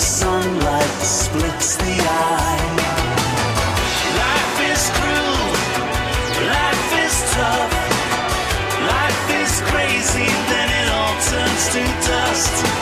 sunlight splits the eye. Life is cruel, life is tough, life is crazy, then it all turns to dust.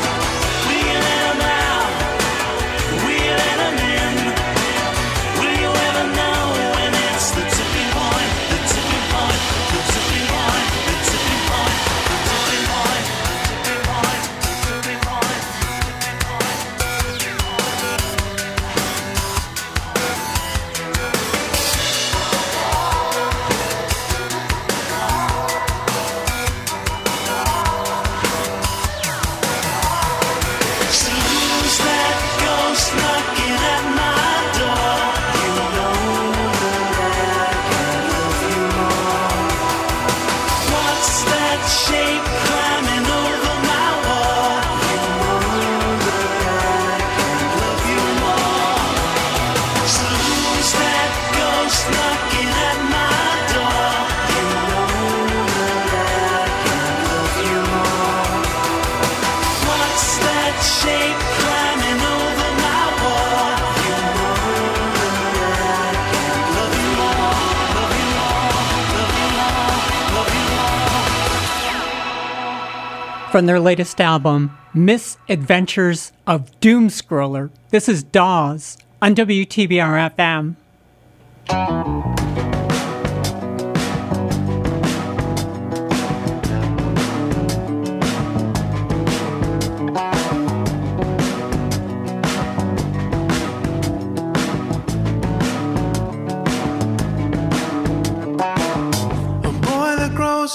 from their latest album, Misadventures of Doomscroller. This is Dawes on WTBR FM.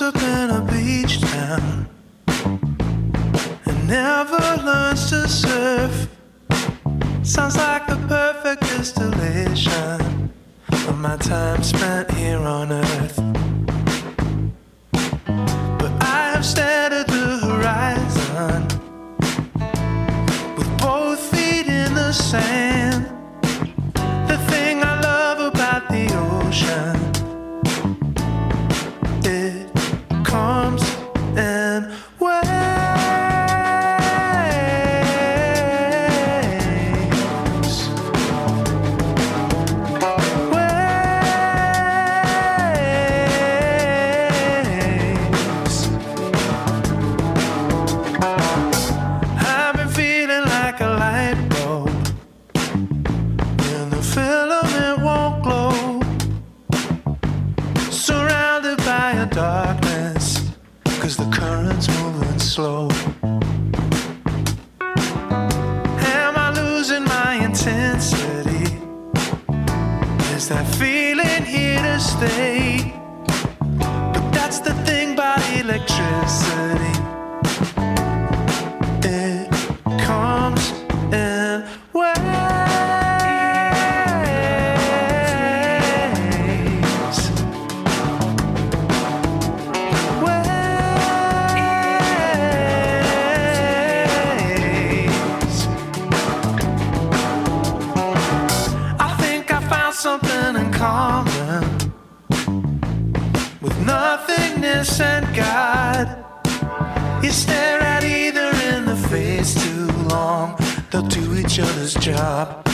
up in a never learns to surf. Sounds like the perfect distillation of my time spent here on earth. But I have stared at the horizon with both feet in the sand. option job.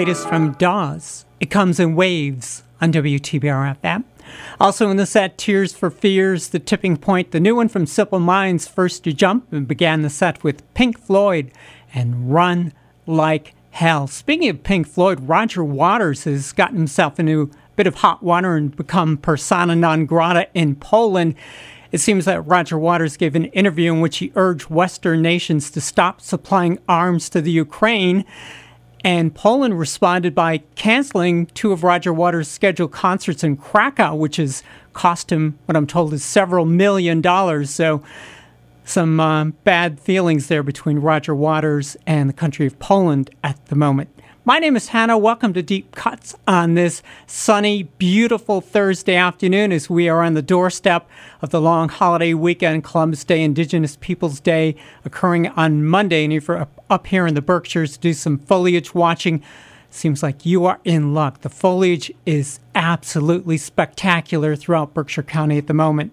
Latest from Dawes. It comes in waves on WTBR FM. Also in the set, Tears for Fears, The Tipping Point, the new one from Simple Minds, First to Jump, and began the set with Pink Floyd and Run Like Hell. Speaking of Pink Floyd, Roger Waters has gotten himself into a bit of hot water and become persona non grata in Poland. It seems that Roger Waters gave an interview in which he urged Western nations to stop supplying arms to the Ukraine. And Poland responded by canceling two of Roger Waters' scheduled concerts in Krakow, which has cost him what I'm told is several million dollars. So, some uh, bad feelings there between Roger Waters and the country of Poland at the moment. My name is Hannah. Welcome to Deep Cuts on this sunny, beautiful Thursday afternoon as we are on the doorstep of the long holiday weekend, Columbus Day, Indigenous Peoples Day, occurring on Monday. And if you're up, here in the Berkshires to do some foliage watching, seems like you are in luck. The foliage is absolutely spectacular throughout Berkshire County at the moment.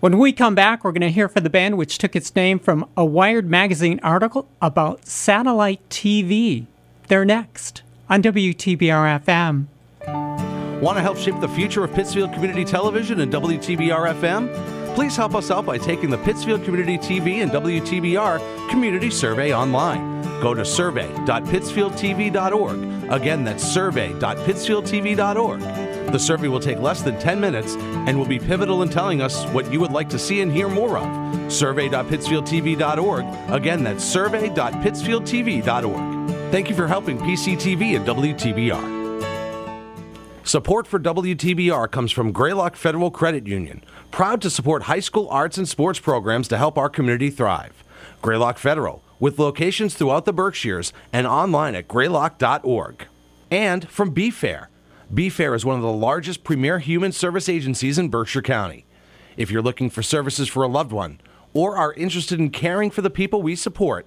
When we come back, we're going to hear from the band, which took its name from a Wired magazine article about satellite TV. They're next on WTBR FM. Want to help shape the future of Pittsfield Community Television and WTBR FM? Please help us out by taking the Pittsfield Community TV and WTBR Community Survey online. Go to survey.pittsfieldtv.org. Again, that's survey.pittsfieldtv.org. The survey will take less than 10 minutes and will be pivotal in telling us what you would like to see and hear more of. Survey.pittsfieldtv.org. Again, that's survey.pittsfieldtv.org. Thank you for helping PCTV and WTBR. Support for WTBR comes from Greylock Federal Credit Union, proud to support high school arts and sports programs to help our community thrive. Greylock Federal, with locations throughout the Berkshires and online at greylock.org. And from BFAIR. BFAIR is one of the largest premier human service agencies in Berkshire County. If you're looking for services for a loved one or are interested in caring for the people we support,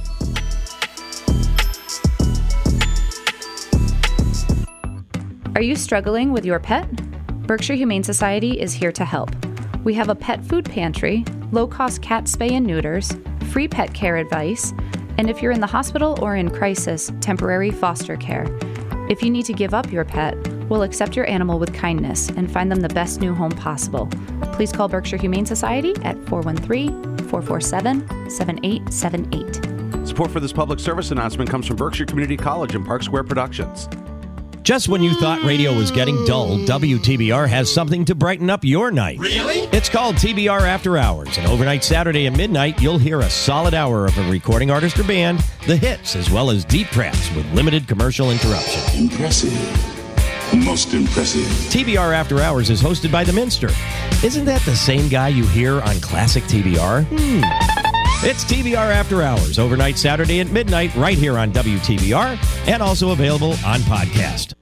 Are you struggling with your pet? Berkshire Humane Society is here to help. We have a pet food pantry, low cost cat spay and neuters, free pet care advice, and if you're in the hospital or in crisis, temporary foster care. If you need to give up your pet, we'll accept your animal with kindness and find them the best new home possible. Please call Berkshire Humane Society at 413 447 7878. Support for this public service announcement comes from Berkshire Community College and Park Square Productions. Just when you thought radio was getting dull, WTBR has something to brighten up your night. Really? It's called TBR After Hours, and overnight Saturday at midnight, you'll hear a solid hour of a recording artist or band, the hits, as well as deep tracks with limited commercial interruption. Impressive. Most impressive. TBR After Hours is hosted by The Minster. Isn't that the same guy you hear on classic TBR? Hmm. It's TBR After Hours, overnight Saturday at midnight, right here on WTBR, and also available on podcast.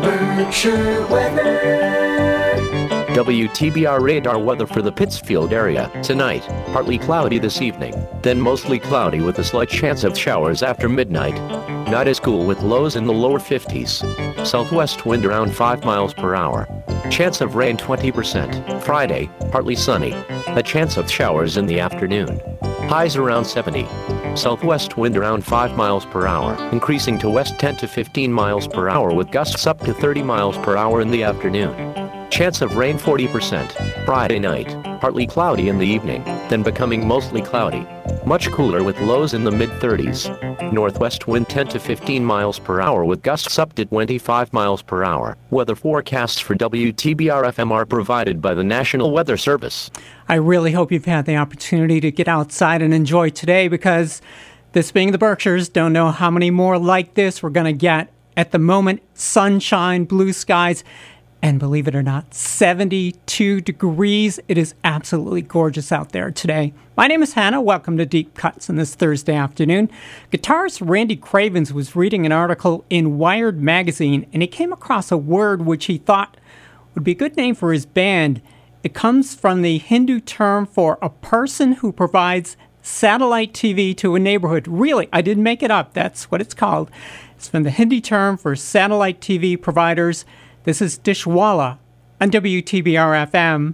Berkshire weather. WTBR radar weather for the Pittsfield area. Tonight, partly cloudy this evening, then mostly cloudy with a slight chance of showers after midnight. Night is cool with lows in the lower 50s. Southwest wind around 5 miles per hour. Chance of rain 20%. Friday, partly sunny. A chance of showers in the afternoon. Highs around 70. Southwest wind around 5 miles per hour, increasing to west 10 to 15 miles per hour with gusts up to 30 miles per hour in the afternoon. Chance of rain 40%. Friday night, partly cloudy in the evening, then becoming mostly cloudy. Much cooler with lows in the mid 30s. Northwest wind 10 to 15 miles per hour with gusts up to 25 miles per hour. Weather forecasts for WTBR FM are provided by the National Weather Service. I really hope you've had the opportunity to get outside and enjoy today because this being the Berkshires, don't know how many more like this we're going to get. At the moment, sunshine, blue skies, and believe it or not, 72 degrees. It is absolutely gorgeous out there today. My name is Hannah. Welcome to Deep Cuts on this Thursday afternoon. Guitarist Randy Cravens was reading an article in Wired magazine and he came across a word which he thought would be a good name for his band. It comes from the Hindu term for a person who provides satellite TV to a neighborhood. Really, I didn't make it up. That's what it's called. It's from the Hindi term for satellite TV providers. This is Dishwalla on WTBR FM.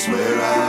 Swear I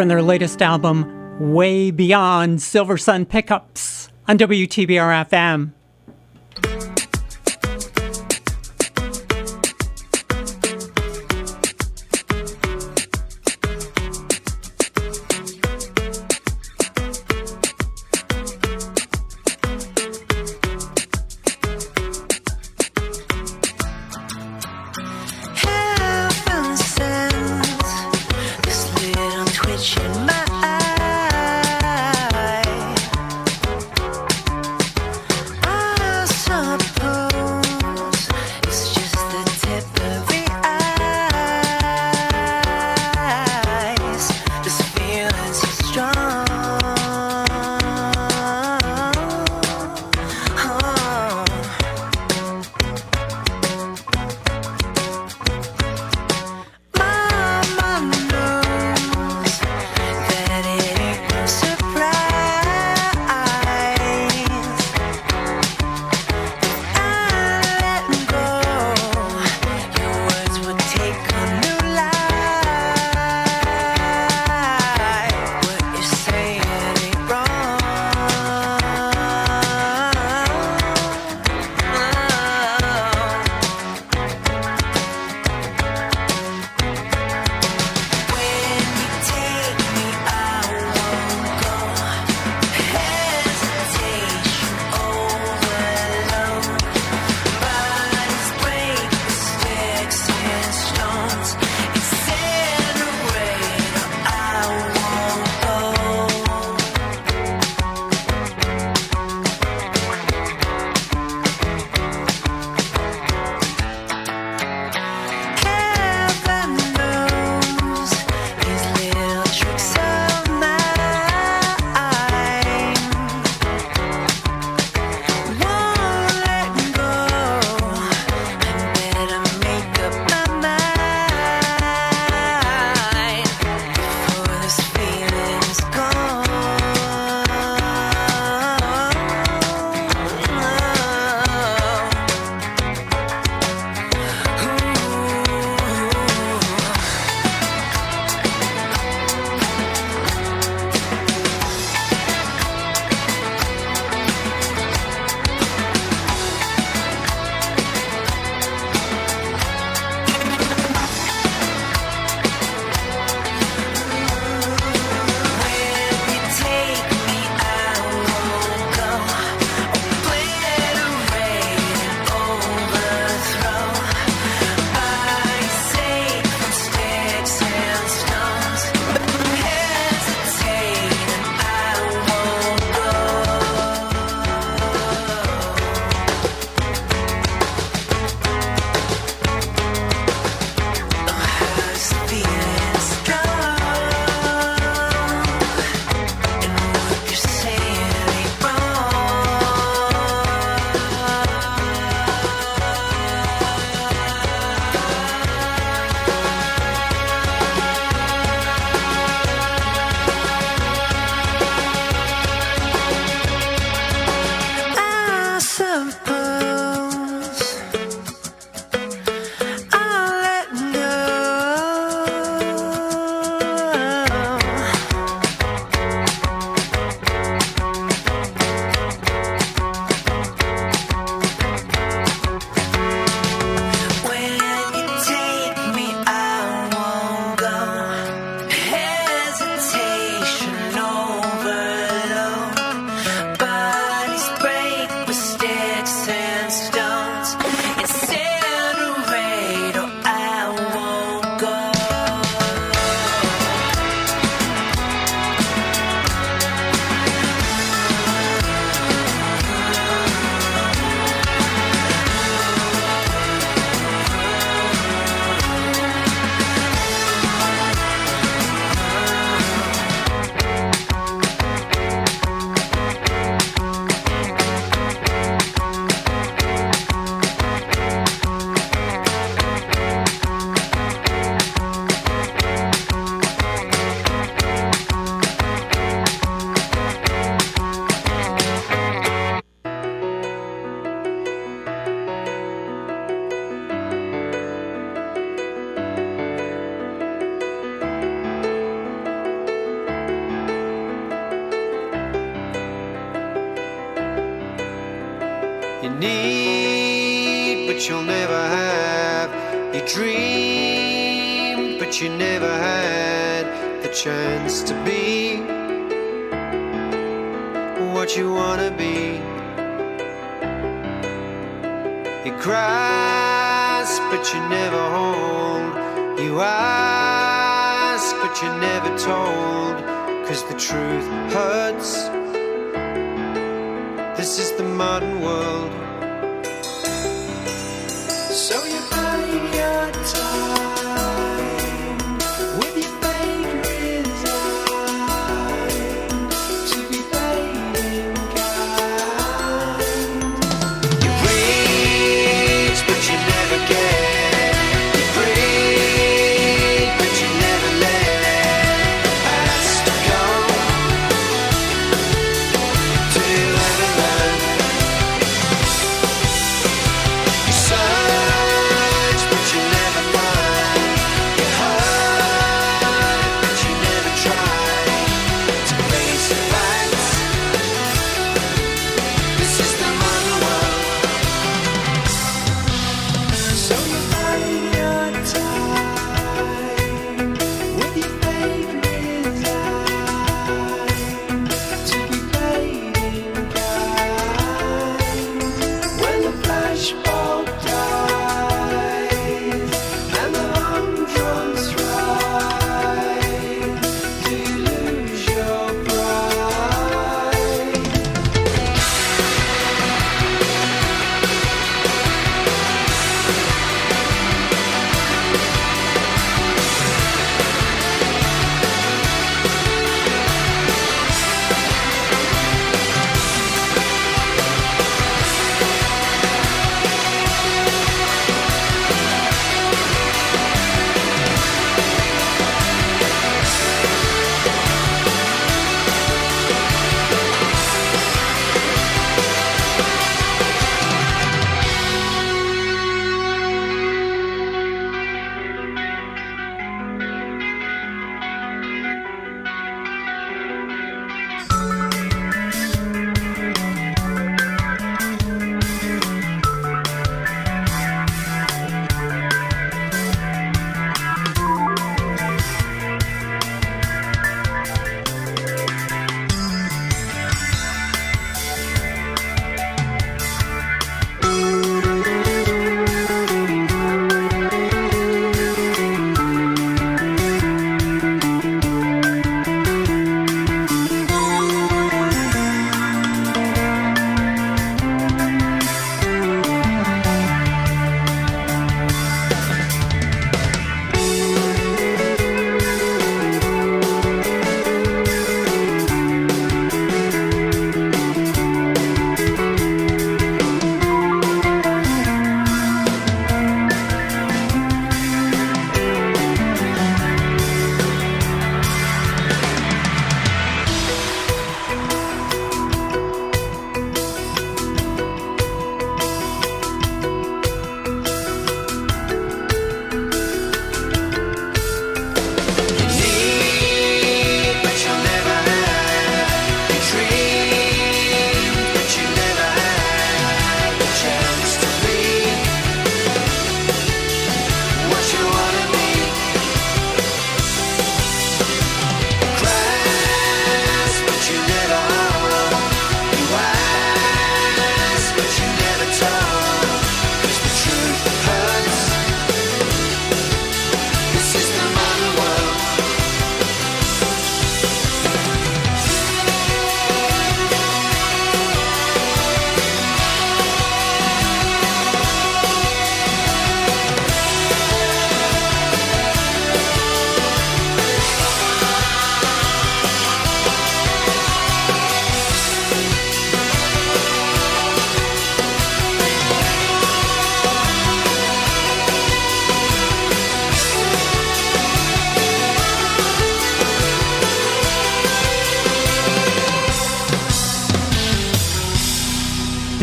from their latest album, Way Beyond Silver Sun Pickups on WTBR FM.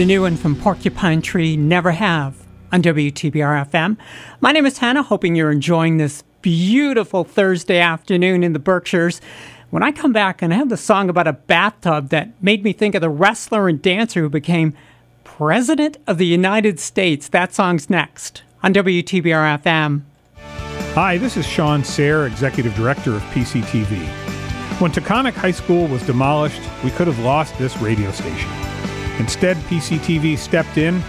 New one from Porcupine Tree, Never Have, on WTBR FM. My name is Hannah, hoping you're enjoying this beautiful Thursday afternoon in the Berkshires. When I come back and I have the song about a bathtub that made me think of the wrestler and dancer who became President of the United States. That song's next on WTBR FM. Hi, this is Sean Sayre, Executive Director of PCTV. When Taconic High School was demolished, we could have lost this radio station. Instead, PCTV stepped in,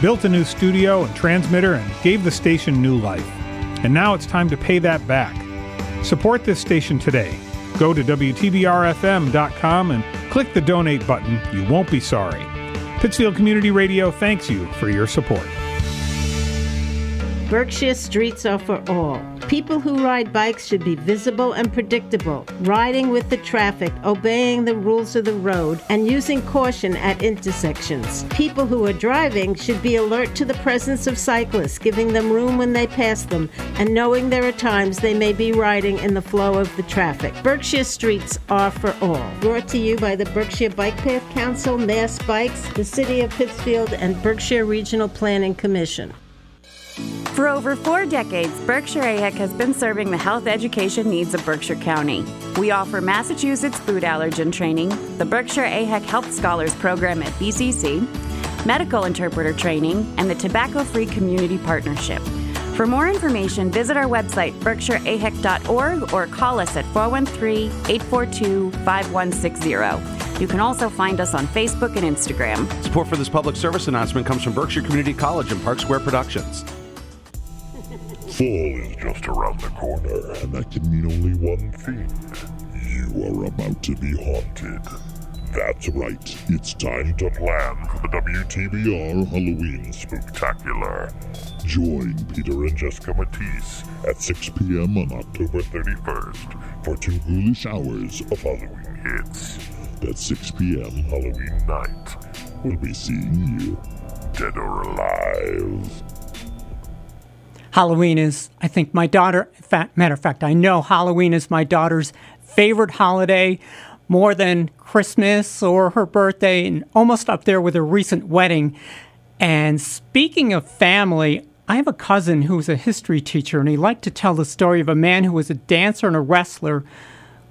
built a new studio and transmitter, and gave the station new life. And now it's time to pay that back. Support this station today. Go to WTBRFM.com and click the donate button. You won't be sorry. Pittsfield Community Radio thanks you for your support. Berkshire streets are for all. People who ride bikes should be visible and predictable, riding with the traffic, obeying the rules of the road, and using caution at intersections. People who are driving should be alert to the presence of cyclists, giving them room when they pass them, and knowing there are times they may be riding in the flow of the traffic. Berkshire streets are for all. Brought to you by the Berkshire Bike Path Council, Mass Bikes, the City of Pittsfield, and Berkshire Regional Planning Commission. For over four decades, Berkshire AHEC has been serving the health education needs of Berkshire County. We offer Massachusetts food allergen training, the Berkshire AHEC Health Scholars Program at BCC, medical interpreter training, and the Tobacco Free Community Partnership. For more information, visit our website, berkshireahec.org, or call us at 413 842 5160. You can also find us on Facebook and Instagram. Support for this public service announcement comes from Berkshire Community College and Park Square Productions. Fall is just around the corner, and that can mean only one thing. You are about to be haunted. That's right, it's time to plan for the WTBR Halloween Spooktacular. Join Peter and Jessica Matisse at 6 p.m. on October 31st for two ghoulish hours of Halloween hits. That's 6 p.m. Halloween night. We'll be seeing you, dead or alive. Halloween is, I think, my daughter. Fact, matter of fact, I know Halloween is my daughter's favorite holiday, more than Christmas or her birthday, and almost up there with her recent wedding. And speaking of family, I have a cousin who was a history teacher, and he liked to tell the story of a man who was a dancer and a wrestler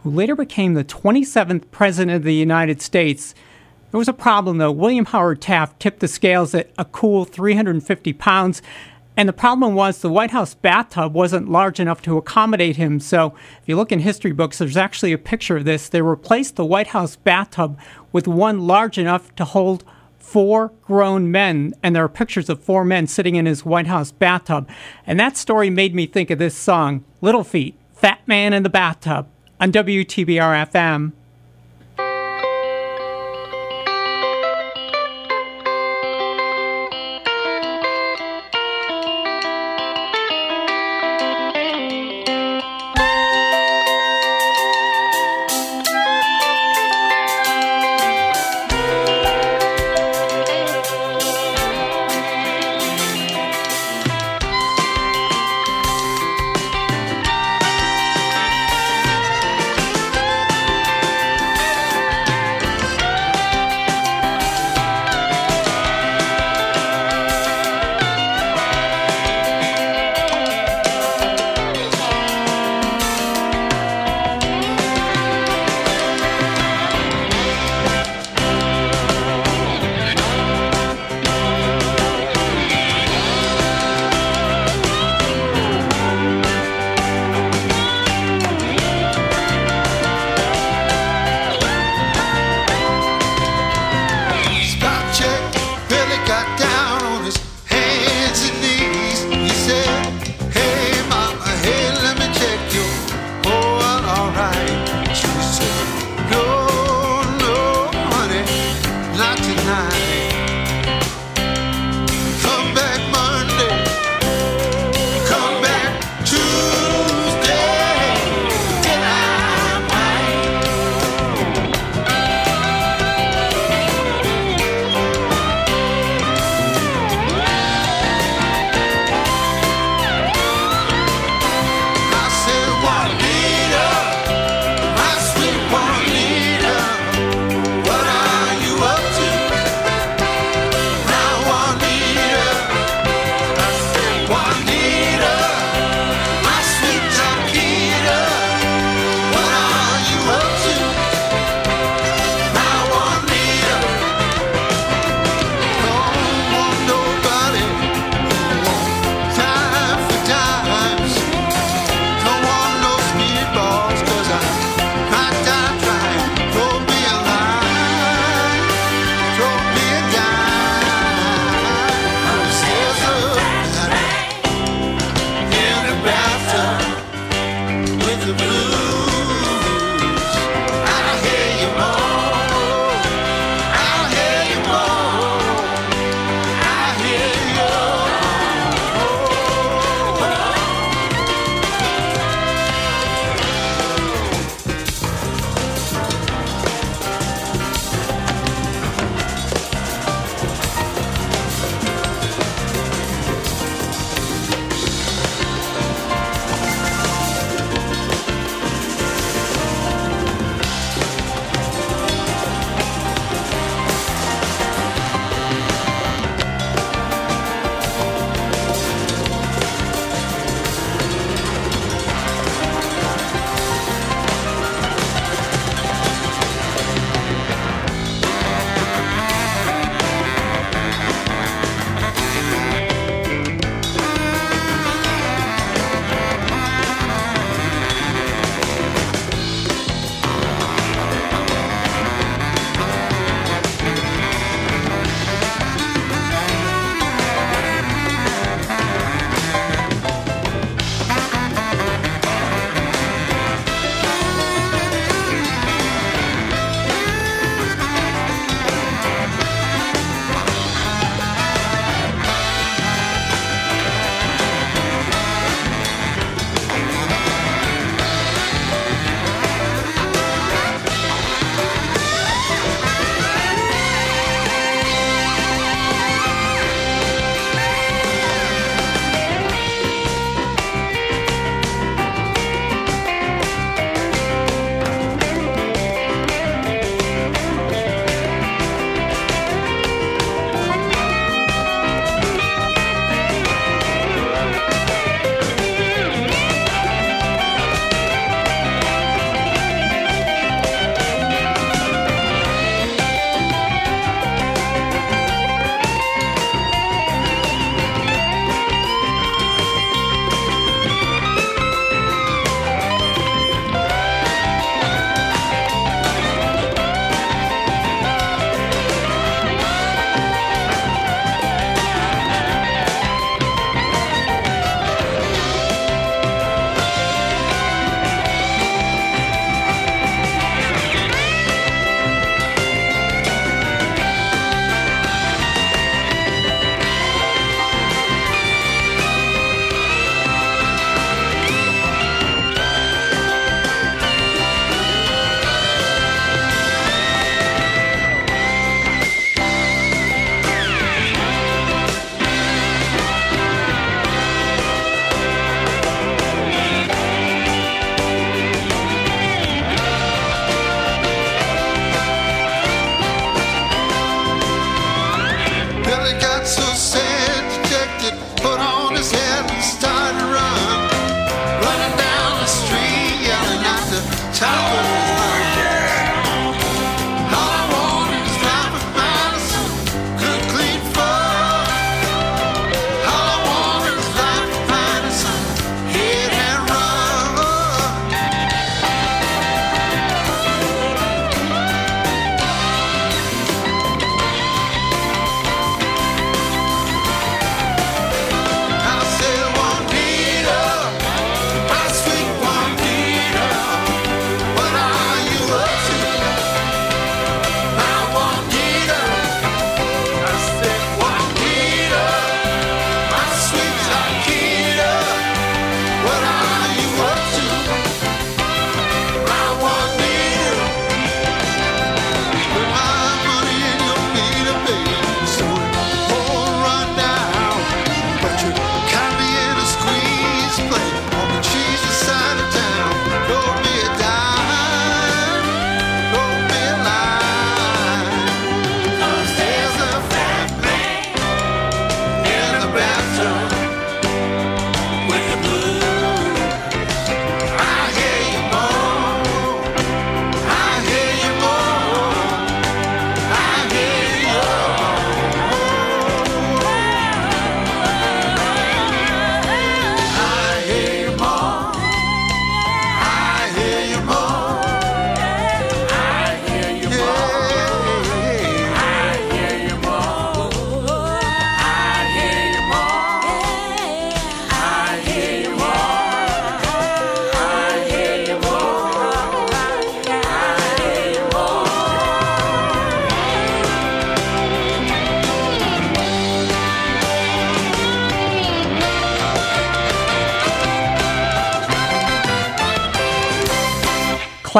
who later became the 27th President of the United States. There was a problem, though. William Howard Taft tipped the scales at a cool 350 pounds, and the problem was the White House bathtub wasn't large enough to accommodate him. So, if you look in history books, there's actually a picture of this. They replaced the White House bathtub with one large enough to hold four grown men, and there are pictures of four men sitting in his White House bathtub. And that story made me think of this song, Little Feat, Fat Man in the Bathtub, on WTBR FM.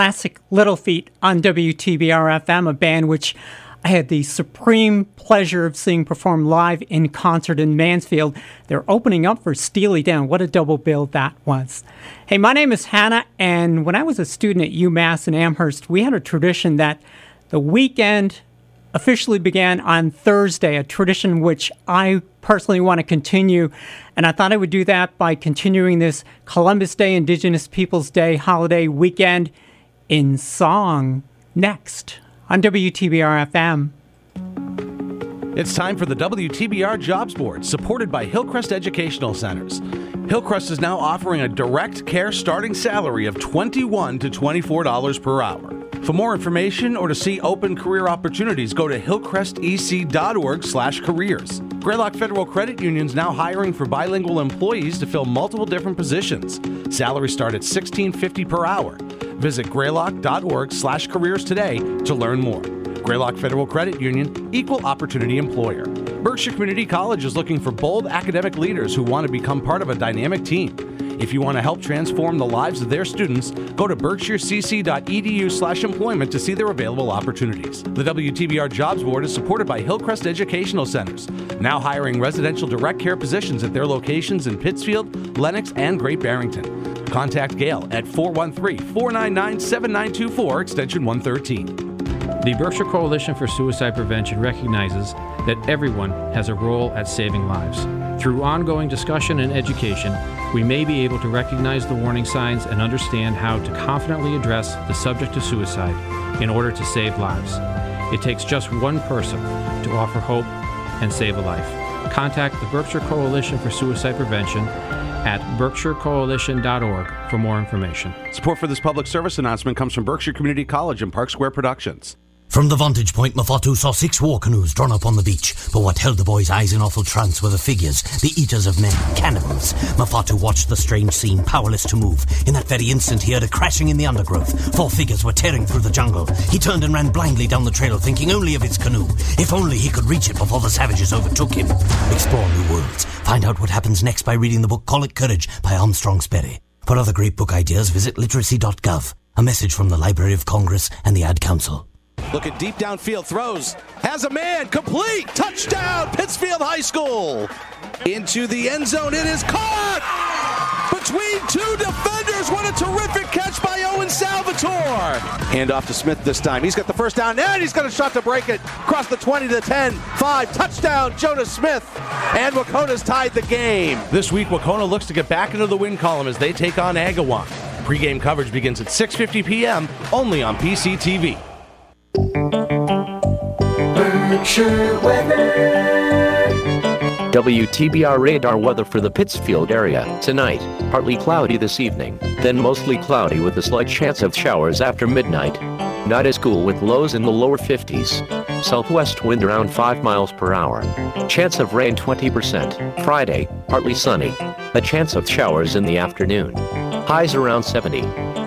Classic Little Feat on WTBR FM, a band which I had the supreme pleasure of seeing perform live in concert in Mansfield. They're opening up for Steely Dan. What a double bill that was. Hey, my name is Hannah, and when I was a student at UMass in Amherst, we had a tradition that the weekend officially began on Thursday, a tradition which I personally want to continue. And I thought I would do that by continuing this Columbus Day, Indigenous Peoples Day holiday weekend in song next on WTBR FM. It's time for the WTBR Jobs Board, supported by Hillcrest Educational Centers. Hillcrest is now offering a direct care starting salary of 21 to $24 per hour. For more information or to see open career opportunities, go to hillcrestec.org/careers. Greylock Federal Credit Union is now hiring for bilingual employees to fill multiple different positions. Salaries start at $16.50 per hour. Visit greylock.org/careers today to learn more. Greylock Federal Credit Union, equal opportunity employer. Berkshire Community College is looking for bold academic leaders who want to become part of a dynamic team. If you want to help transform the lives of their students, go to berkshirecc.edu/employment to see their available opportunities. The WTBR Jobs Board is supported by Hillcrest Educational Centers, now hiring residential direct care positions at their locations in Pittsfield, Lenox, and Great Barrington. Contact Gail at 413-499-7924 extension 113. The Berkshire Coalition for Suicide Prevention recognizes that everyone has a role at saving lives. Through ongoing discussion and education, we may be able to recognize the warning signs and understand how to confidently address the subject of suicide in order to save lives. It takes just one person to offer hope and save a life. Contact the Berkshire Coalition for Suicide Prevention at berkshirecoalition.org for more information. Support for this public service announcement comes from Berkshire Community College and Park Square Productions. From the vantage point, Mafatu saw six war canoes drawn up on the beach. But what held the boy's eyes in awful trance were the figures, the eaters of men, cannibals. Mafatu watched the strange scene, powerless to move. In that very instant, he heard a crashing in the undergrowth. Four figures were tearing through the jungle. He turned and ran blindly down the trail, thinking only of his canoe. If only he could reach it before the savages overtook him. Explore new worlds. Find out what happens next by reading the book Call It Courage by Armstrong Sperry. For other great book ideas, visit literacy.gov. A message from the Library of Congress and the Ad Council. Looking deep downfield, throws, has a man, complete, touchdown, Pittsfield High School. Into the end zone, it is caught between two defenders. What a terrific catch by Owen Salvatore. Hand off to Smith this time. He's got the first down, and he's got a shot to break it. Across the 20 to 10, 5, touchdown, Jonas Smith. And Wahconah's tied the game. This week, Wakona looks to get back into the win column as they take on Agawam. Pre-game coverage begins at 6.50 p.m. only on PCTV. Weather. WTBR radar weather for the Pittsfield area. Tonight, partly cloudy this evening, then mostly cloudy with a slight chance of showers after midnight. Not as cool with lows in the lower 50s. Southwest wind around 5 miles per hour. Chance of rain 20%. Friday, partly sunny. A chance of showers in the afternoon. Highs around 70.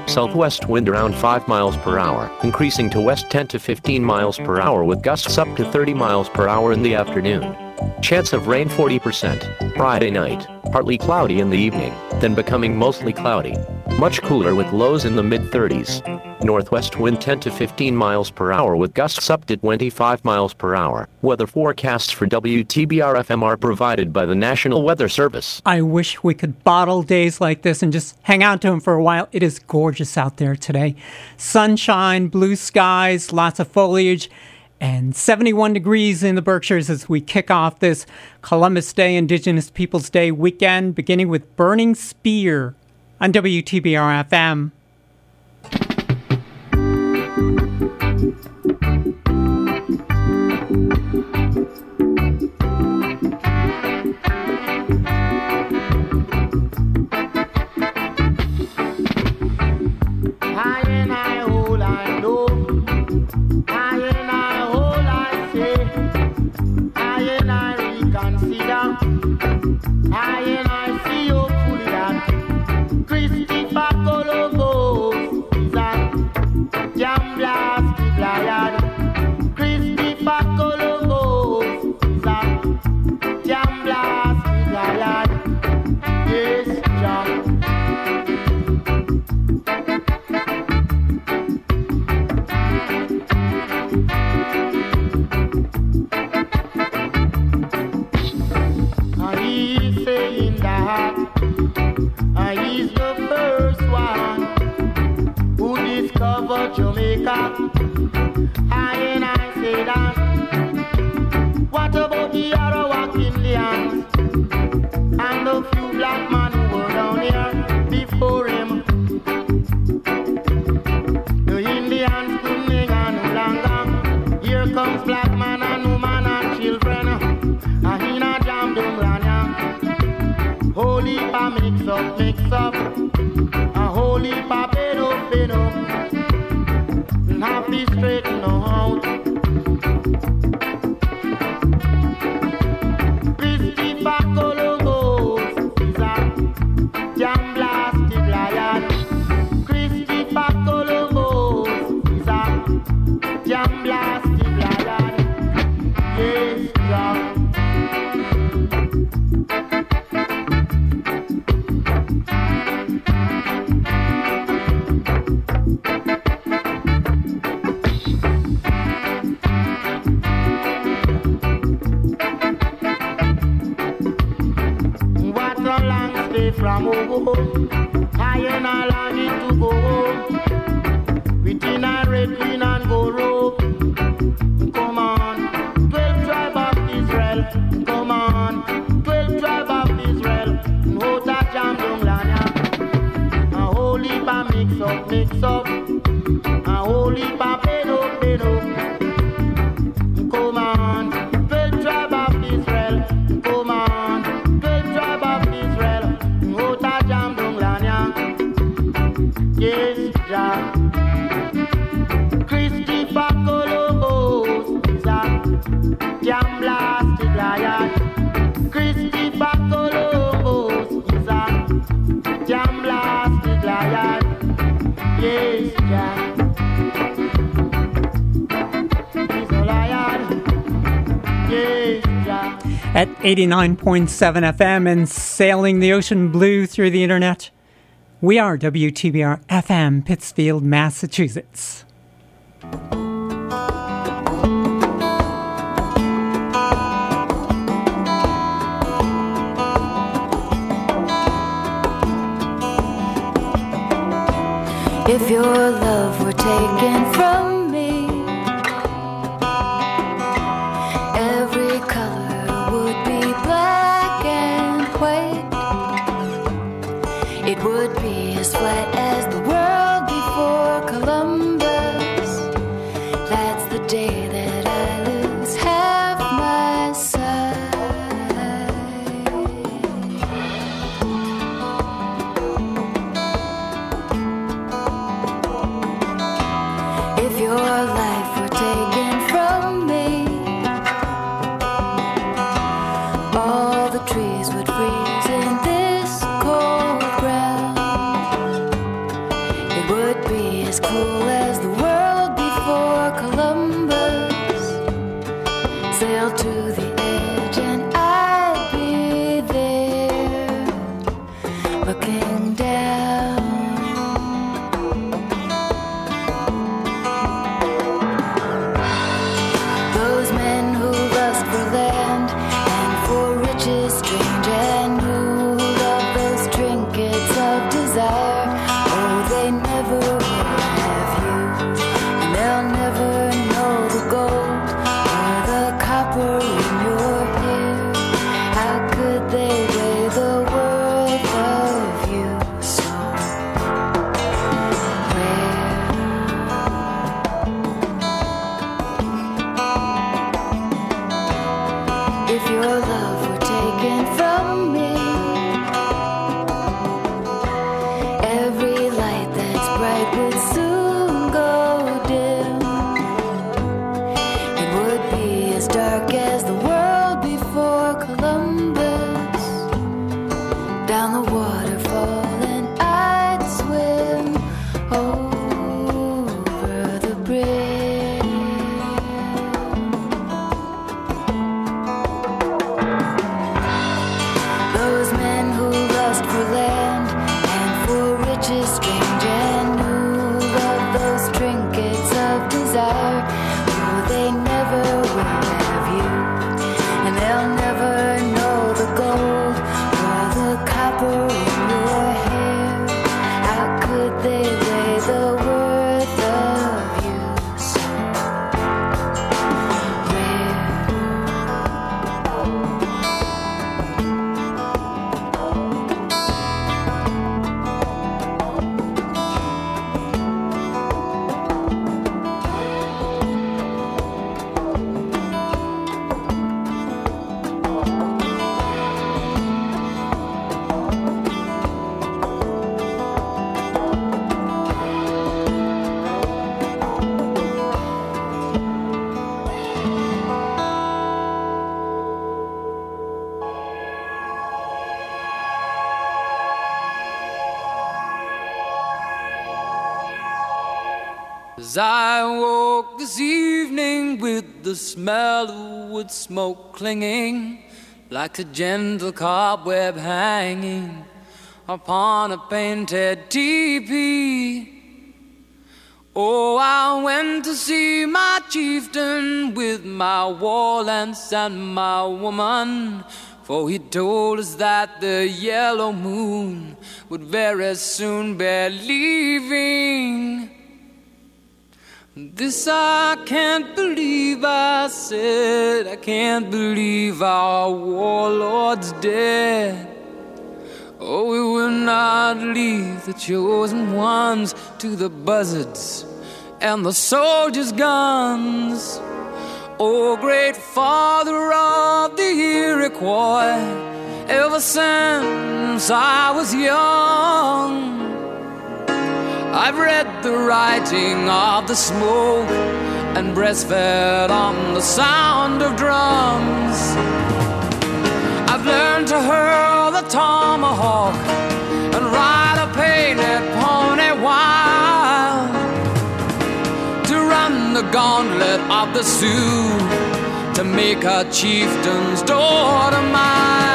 Southwest wind around 5 miles per hour, increasing to west 10 to 15 miles per hour with gusts up to 30 miles per hour in the afternoon. Chance of rain 40%. Friday night, partly cloudy in the evening, then becoming mostly cloudy. Much cooler with lows in the mid 30s. Northwest wind 10 to 15 miles per hour with gusts up to 25 miles per hour. Weather forecasts for WTBR FM are provided by the National Weather Service. I wish we could bottle days like this and just hang out to them for a while. It is gorgeous out there today. Sunshine, blue skies, lots of foliage, and 71 degrees in the Berkshires as we kick off this Columbus Day, Indigenous Peoples Day weekend, beginning with Burning Spear on WTBR FM. I and I know. I am all I Jamaica. I and I say that. What about the Arawak Indians and the few black men who were down here before him? The Indians couldn't hang on no longer. Here comes black man and woman and children. I hear a jam them ranya. Holy pa mix up, mix up. A holy pa be straight. from home. Iron and longing to go home. Within a red, green and gold rope. Come on, 12 tribe of Israel. Come on, 12 tribe of Israel. Hold that jam down lanya. A holy pa mix up, mix up. A holy pa 89.7 FM and sailing the ocean blue through the internet. We are WTBR FM, Pittsfield, Massachusetts. If your love were taken from smell of wood smoke clinging like a gentle cobweb hanging upon a painted teepee. Oh, I went to see my chieftain with my war lance and my woman. For he told us that the yellow moon would very soon be leaving. This I can't believe, I said. I can't believe our warlord's dead. Oh, we will not leave the chosen ones to the buzzards and the soldiers' guns. Oh, great father of the Iroquois, ever since I was young, I've read the writing of the smoke and breastfed on the sound of drums. I've learned to hurl the tomahawk and ride a painted pony wild to run the gauntlet of the Sioux to make a chieftain's daughter mine.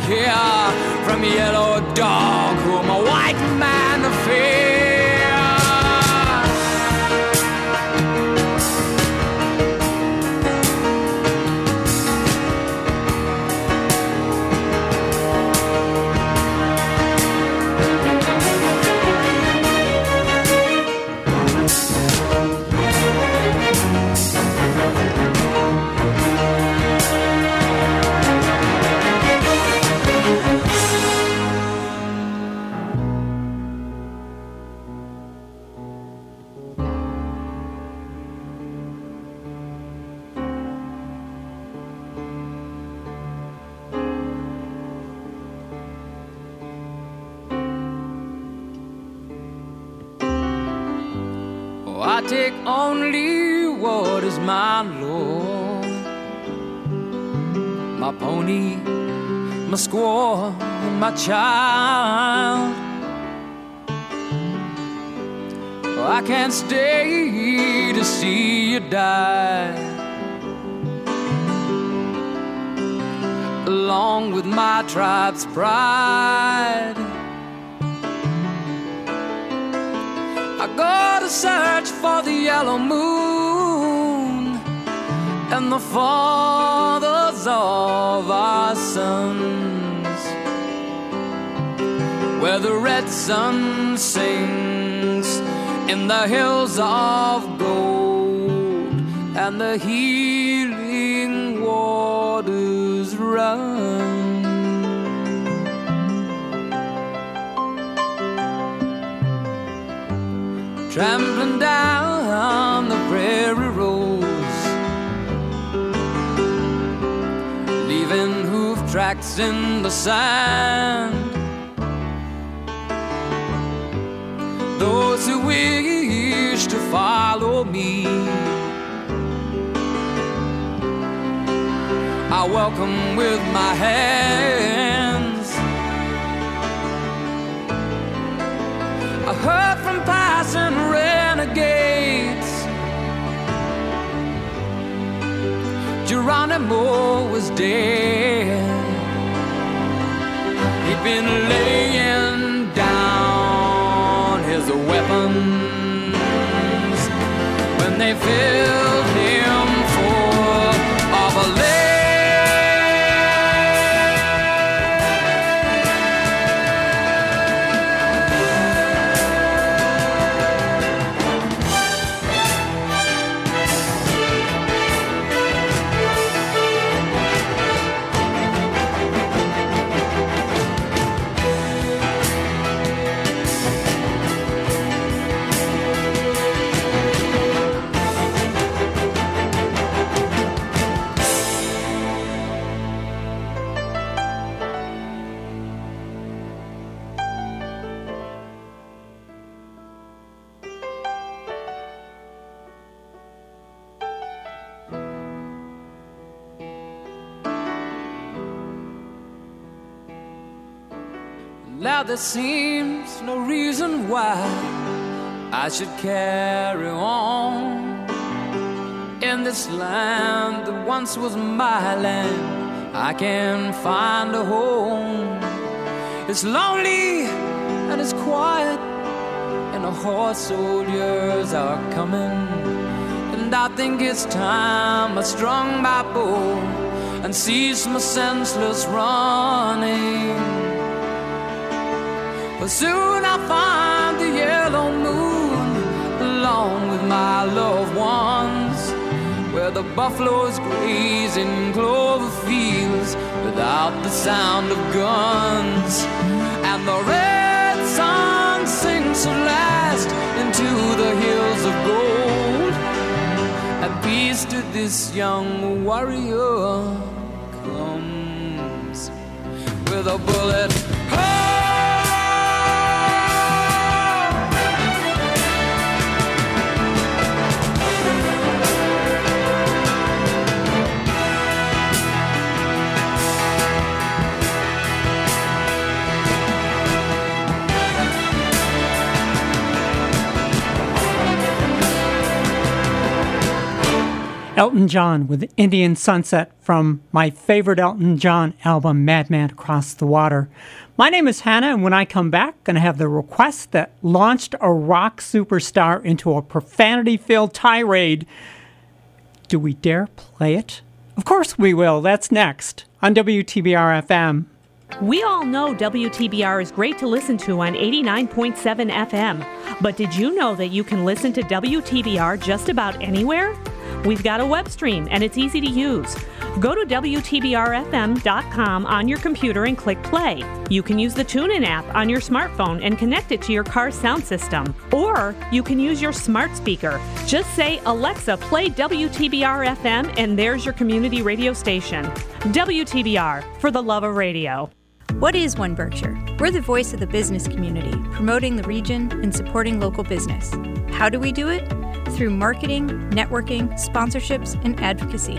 Hear from yellow dog whom a white man I take only what is mine, Lord. My pony, my squaw, my child. I can't stay to see you die. Along with my tribe's pride. Go to search for the yellow moon and the fathers of our sons, where the red sun sings in the hills of gold and the healing waters run. Trampling down the prairie roads, leaving hoof tracks in the sand. Those who wish to follow me, I welcome with my hands. I heard from passing renegades. Geronimo was dead. He'd been laying down his weapons when they filled there seems no reason why I should carry on in this land that once was my land. I can find a home. It's lonely and it's quiet, and the horse soldiers are coming. And I think it's time I strung my bow and cease my senseless running. Soon I'll find the yellow moon along with my loved ones, where the buffaloes graze in clover fields without the sound of guns, and the red sun sinks at last into the hills of gold. And peace to this young warrior comes with a bullet. Elton John with Indian Sunset from my favorite Elton John album, Madman Across the Water. My name is Hannah, and when I come back, I'm going to have the request that launched a rock superstar into a profanity filled tirade. Do we dare play it? Of course we will. That's next on WTBR FM. We all know WTBR is great to listen to on 89.7 FM, but did you know that you can listen to WTBR just about anywhere? We've got a web stream and it's easy to use. Go to WTBRFM.com on your computer and click play. You can use the TuneIn app on your smartphone and connect it to your car's sound system. Or you can use your smart speaker. Just say, Alexa, play WTBR FM, and there's your community radio station. WTBR, for the love of radio. What is One Berkshire? We're the voice of the business community, promoting the region and supporting local business. How do we do it? Through marketing, networking, sponsorships, and advocacy.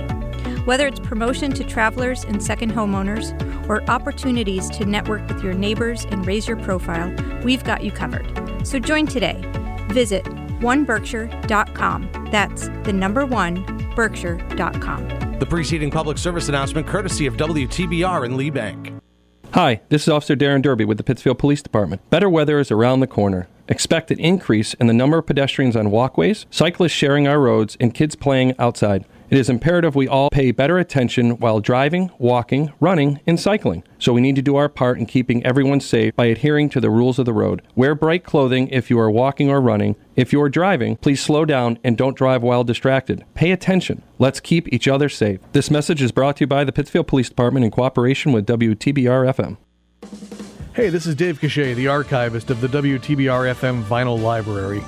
Whether it's promotion to travelers and second homeowners, or opportunities to network with your neighbors and raise your profile, we've got you covered. So join today. Visit oneberkshire.com. That's the number one, berkshire.com. The preceding public service announcement courtesy of WTBR in Lee Bank. Hi, this is Officer Darren Derby with the Pittsfield Police Department. Better weather is around the corner. Expect an increase in the number of pedestrians on walkways, cyclists sharing our roads, and kids playing outside. It is imperative we all pay better attention while driving, walking, running, and cycling. So we need to do our part in keeping everyone safe by adhering to the rules of the road. Wear bright clothing if you are walking or running. If you are driving, please slow down and don't drive while distracted. Pay attention. Let's keep each other safe. This message is brought to you by the Pittsfield Police Department in cooperation with WTBR FM. Hey, this is Dave Cachet, the archivist of the WTBR FM Vinyl Library.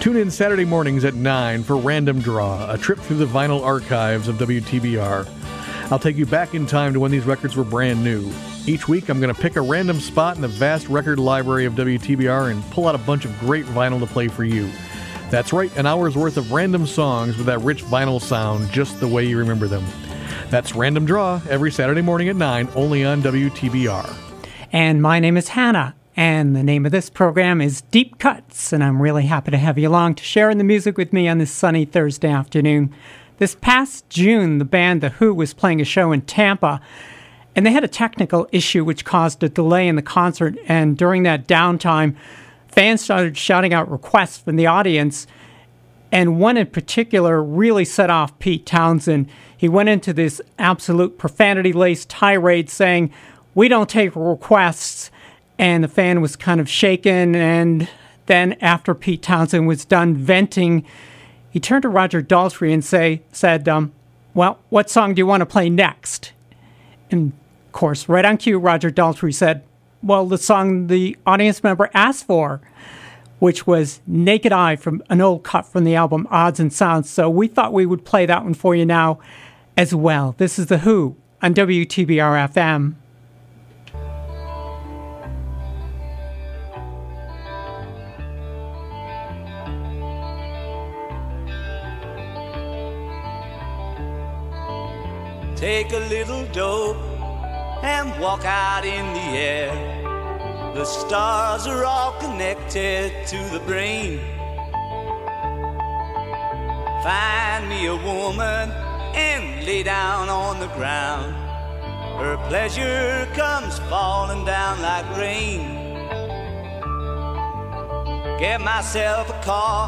Tune in Saturday mornings at 9 for Random Draw, a trip through the vinyl archives of WTBR. I'll take you back in time to when these records were brand new. Each week, I'm going to pick a random spot in the vast record library of WTBR and pull out a bunch of great vinyl to play for you. That's right, an hour's worth of random songs with that rich vinyl sound just the way you remember them. That's Random Draw every Saturday morning at 9, only on WTBR. And my name is Hannah, and the name of this program is Deep Cuts, and I'm really happy to have you along to share in the music with me on this sunny Thursday afternoon. This past June, the band The Who was playing a show in Tampa, and they had a technical issue which caused a delay in the concert, and during that downtime, fans started shouting out requests from the audience, and one in particular really set off Pete Townshend. He went into this absolute profanity laced tirade saying, We don't take requests. And the fan was kind of shaken. And then, after Pete Townshend was done venting, he turned to Roger Daltrey and say, said, um, Well, what song do you want to play next? And of course, right on cue, Roger Daltrey said, Well, the song the audience member asked for which was Naked Eye from an old cut from the album Odds and Sods. So we thought we would play that one for you now as well. This is The Who on WTBR FM. take a little dope and walk out in the air. The stars are all connected to the brain. Find me a woman and lay down on the ground. Her pleasure comes falling down like rain. Get myself a car,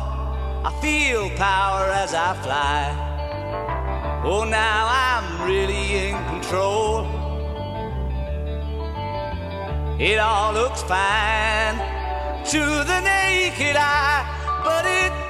I feel power as I fly. Oh, now I'm really in control. It all looks fine to the naked eye, but it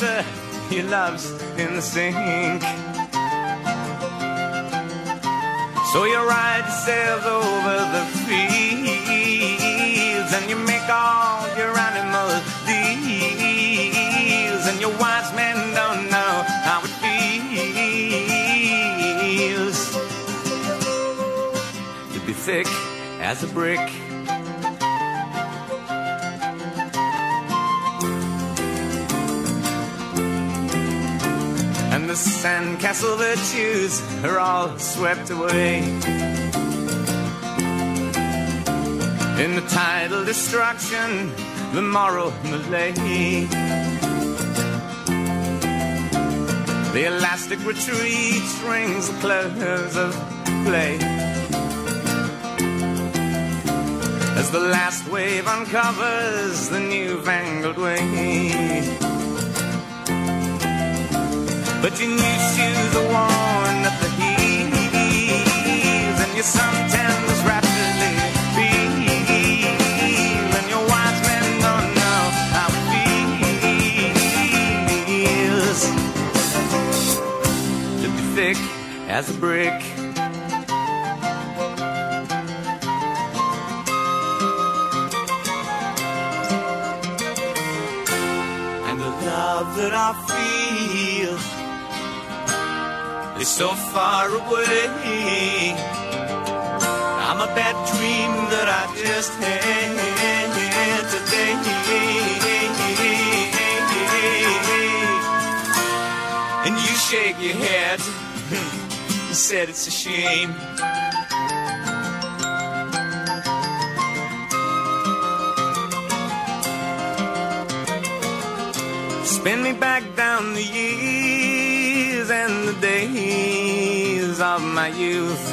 the gutter, love's in the sink. So you ride yourself over the fields and you make all your animal deals, and your wise men don't know how it feels to be thick as a brick. The sandcastle virtues are all swept away. In the tidal destruction, the moral malay. The elastic retreat rings the close of play. As the last wave uncovers the newfangled way. But your new shoes are worn at the heels, and your suntan was rapidly peeled, and your wise men don't know how it feels to be thick as a brick. So far away. I'm a bad dream that I just had today. And you shake your head and said it's a shame. Spin me back down the years and the days of my youth.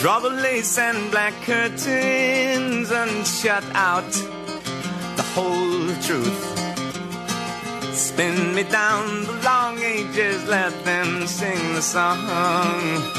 Draw the lace and black curtains and shut out the whole truth. Spin me down the long ages, let them sing the song.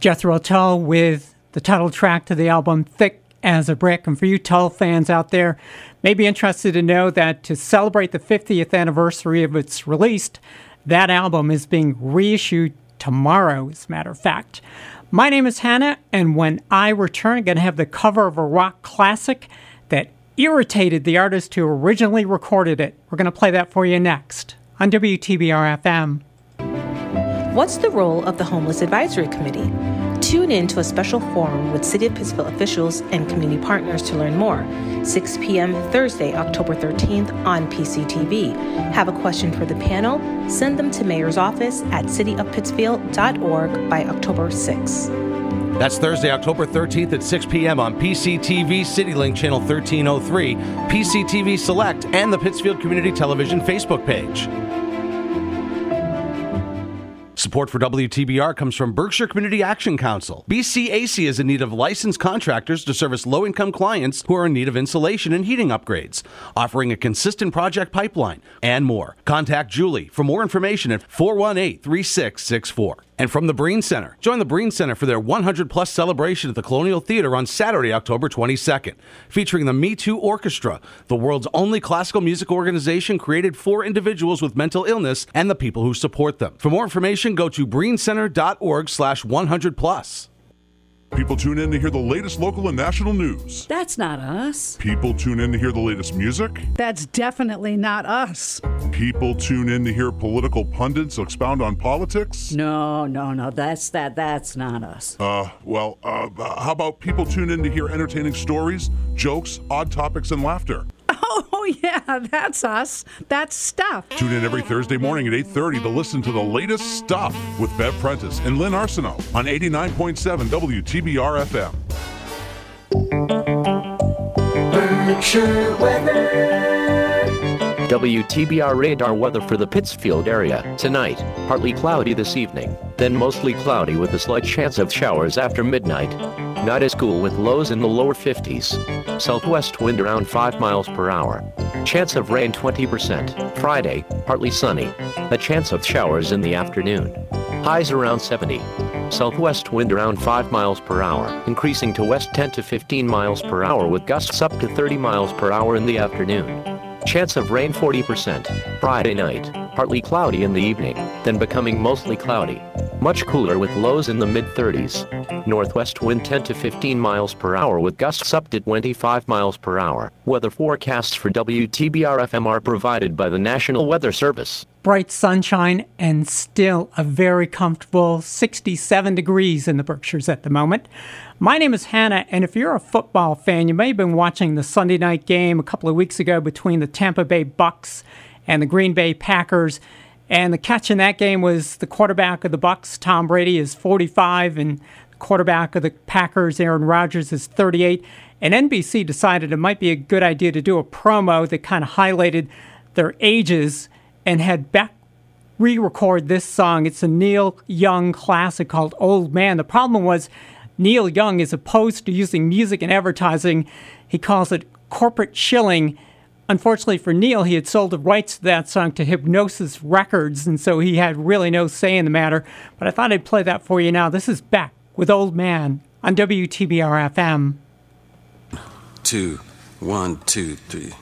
Jethro Tull with the title track to the album Thick as a Brick. And for you Tull fans out there, may be interested to know that to celebrate the 50th anniversary of its release, that album is being reissued tomorrow, as a matter of fact. My name is Hannah, and when I return, I'm going to have the cover of a rock classic that irritated the artist who originally recorded it. We're going to play that for you next on WTBR FM. What's the role of the Homeless Advisory Committee? Tune in to a special forum with City of Pittsfield officials and community partners to learn more. 6 p.m. Thursday, October 13th on PCTV. Have a question for the panel? Send them to Mayor's office at cityofpittsfield.org by October 6th. That's Thursday, October 13th at 6 p.m. on PCTV CityLink Channel 1303, PCTV Select, and the Pittsfield Community Television Facebook page. Support for WTBR comes from Berkshire Community Action Council. BCAC is in need of licensed contractors to service low income clients who are in need of insulation and heating upgrades, offering a consistent project pipeline and more. Contact Julie for more information at 418 3664. And from the Breen Center, join the Breen Center for their 100 plus celebration at the Colonial Theater on Saturday, October 22nd, featuring the Me Too Orchestra, the world's only classical music organization created for individuals with mental illness and the people who support them. For more information, go to breencenter.org slash 100 plus. People tune in to hear the latest local and national news. That's not us. People tune in to hear the latest music. That's definitely not us. People tune in to hear political pundits expound on politics. No, no, no. That's that. That's not us. Uh, well, uh, how about people tune in to hear entertaining stories, jokes, odd topics, and laughter? Oh yeah, that's us. That's stuff. Tune in every Thursday morning at 8:30 to listen to the latest stuff with Bev Prentice and Lynn Arsenault on 89.7 WTBR FM. Berkshire weather. WTBR radar weather for the Pittsfield area. Tonight, partly cloudy this evening, then mostly cloudy with a slight chance of showers after midnight. Not as cool with lows in the lower 50s. Southwest wind around 5 miles per hour. Chance of rain 20%. Friday, partly sunny. A chance of showers in the afternoon. Highs around 70. Southwest wind around 5 miles per hour, increasing to west 10 to 15 miles per hour with gusts up to 30 miles per hour in the afternoon. Chance of rain 40%. Friday night, partly cloudy in the evening, then becoming mostly cloudy. Much cooler with lows in the mid 30s. Northwest wind 10 to 15 miles per hour with gusts up to 25 miles per hour. Weather forecasts for WTBR FM are provided by the National Weather Service. Bright sunshine and still a very comfortable 67 degrees in the Berkshires at the moment. My name is Hannah, and if you're a football fan, you may have been watching the Sunday night game a couple of weeks ago between the Tampa Bay Bucks and the Green Bay Packers. And the catch in that game was the quarterback of the Bucks, Tom Brady, is 45, and the quarterback of the Packers, Aaron Rodgers, is 38. And NBC decided it might be a good idea to do a promo that kind of highlighted their ages and had Beck re-record this song. It's a Neil Young classic called "Old Man." The problem was Neil Young, is opposed to using music in advertising, he calls it corporate shilling. Unfortunately for Neil, he had sold the rights to that song to Hipgnosis Records, and so he had really no say in the matter. But I thought I'd play that for you now. This is Beck with Old Man on WTBR FM. Two, one, two, three.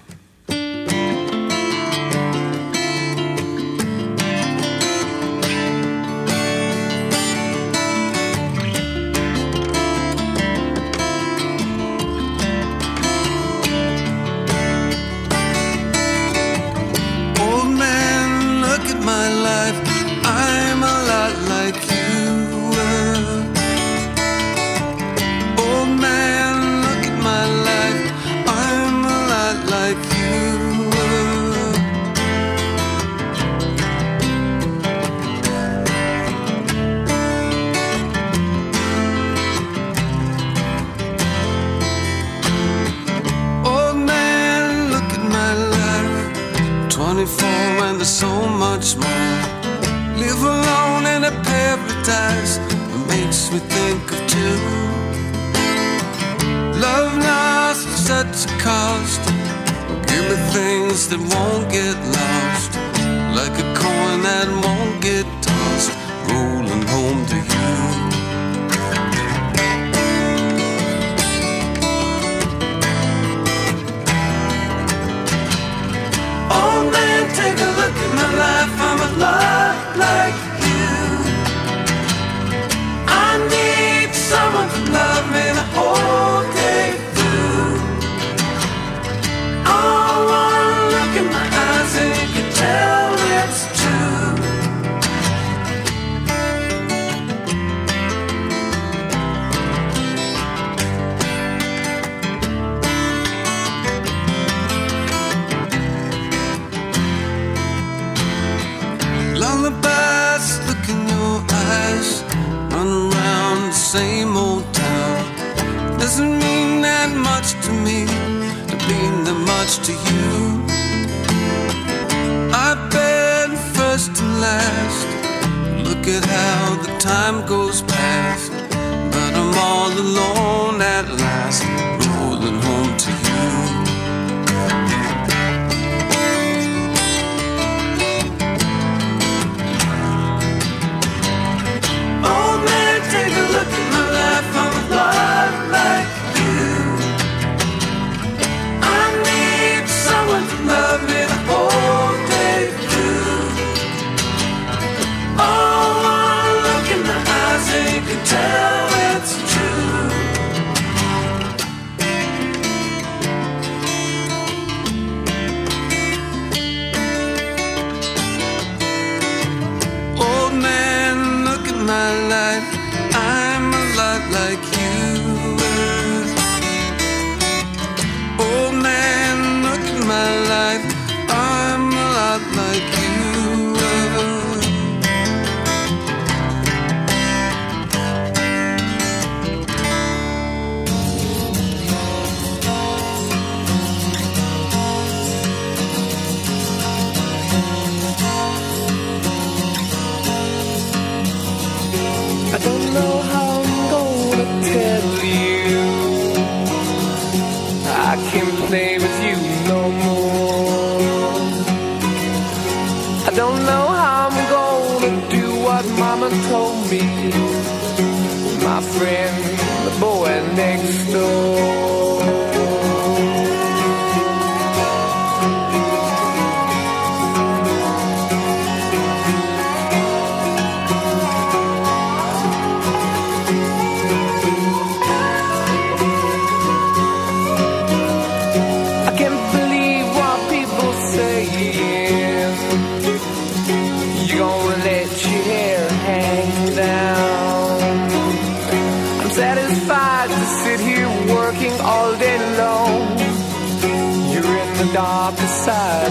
that won't get lost, like a coin that won't get tossed, rolling home to you. Oh man, take a look at my life, I'm a lot like. to you. I've been first and last. Look at how the time goes. side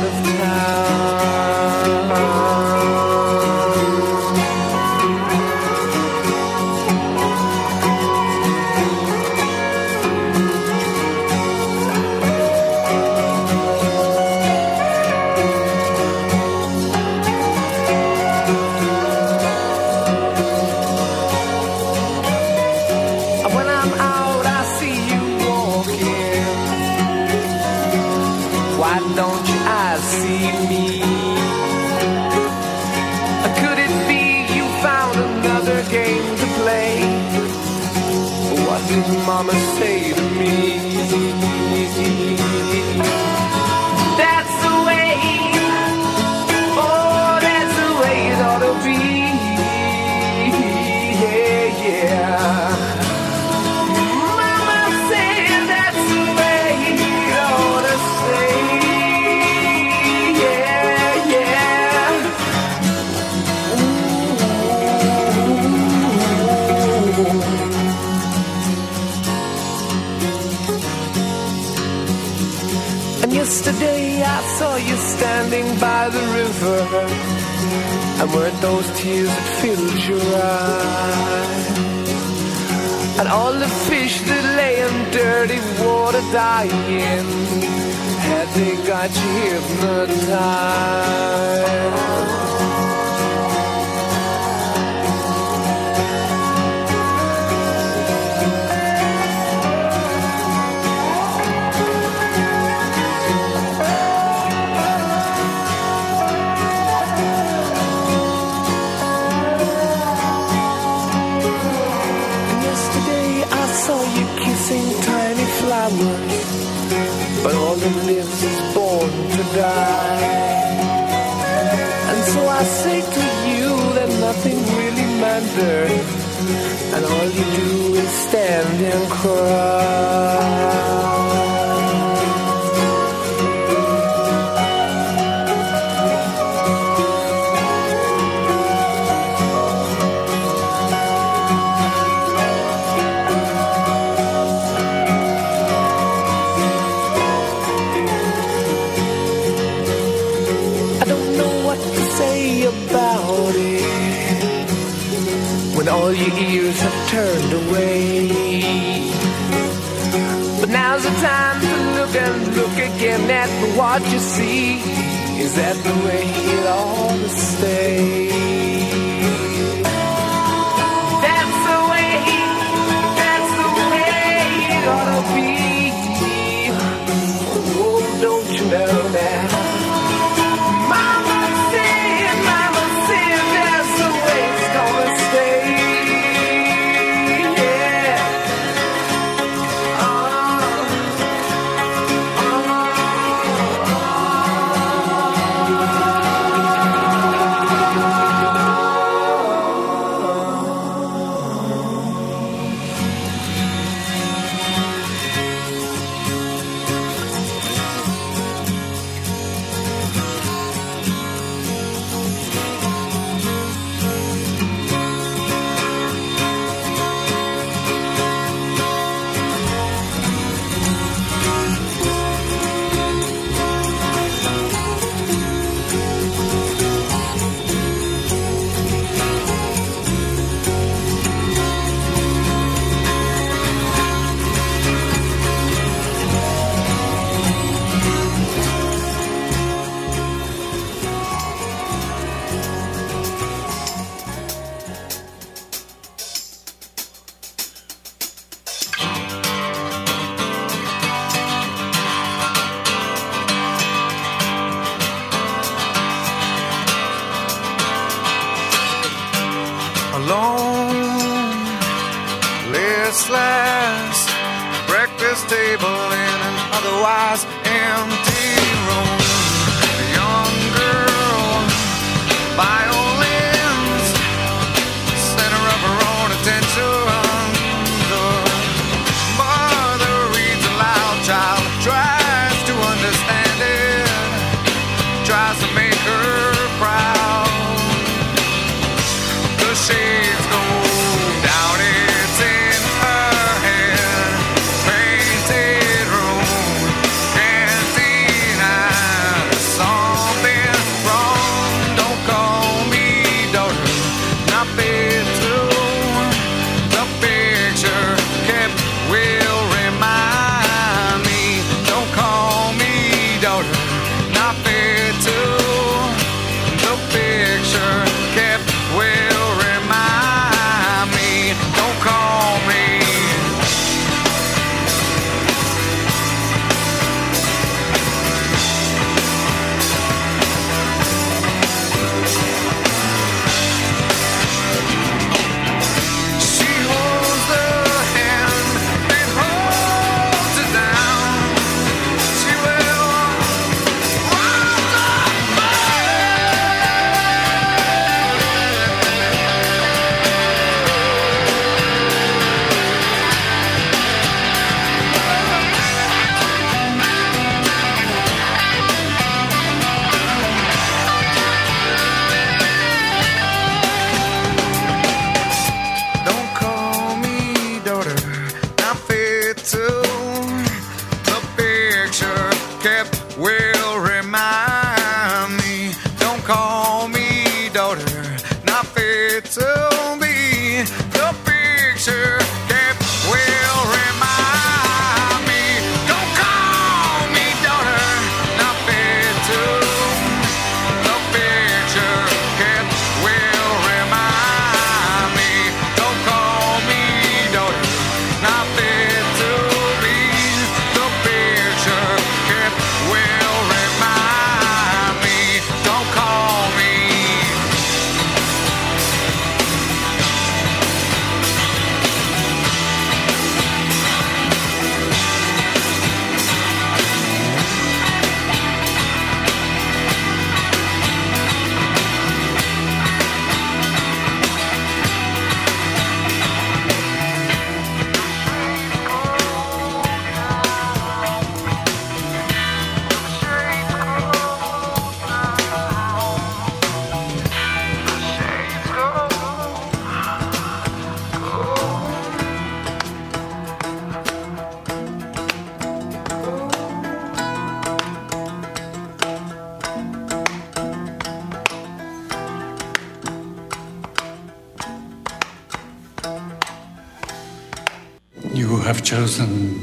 You have chosen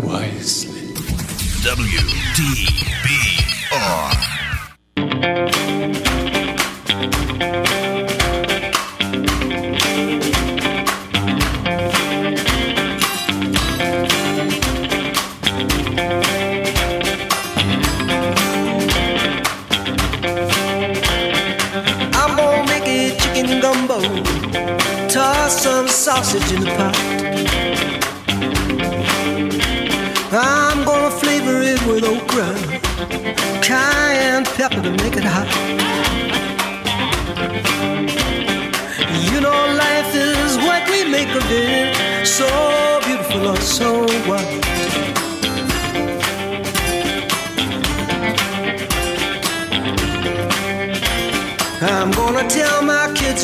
wisely. WTBR.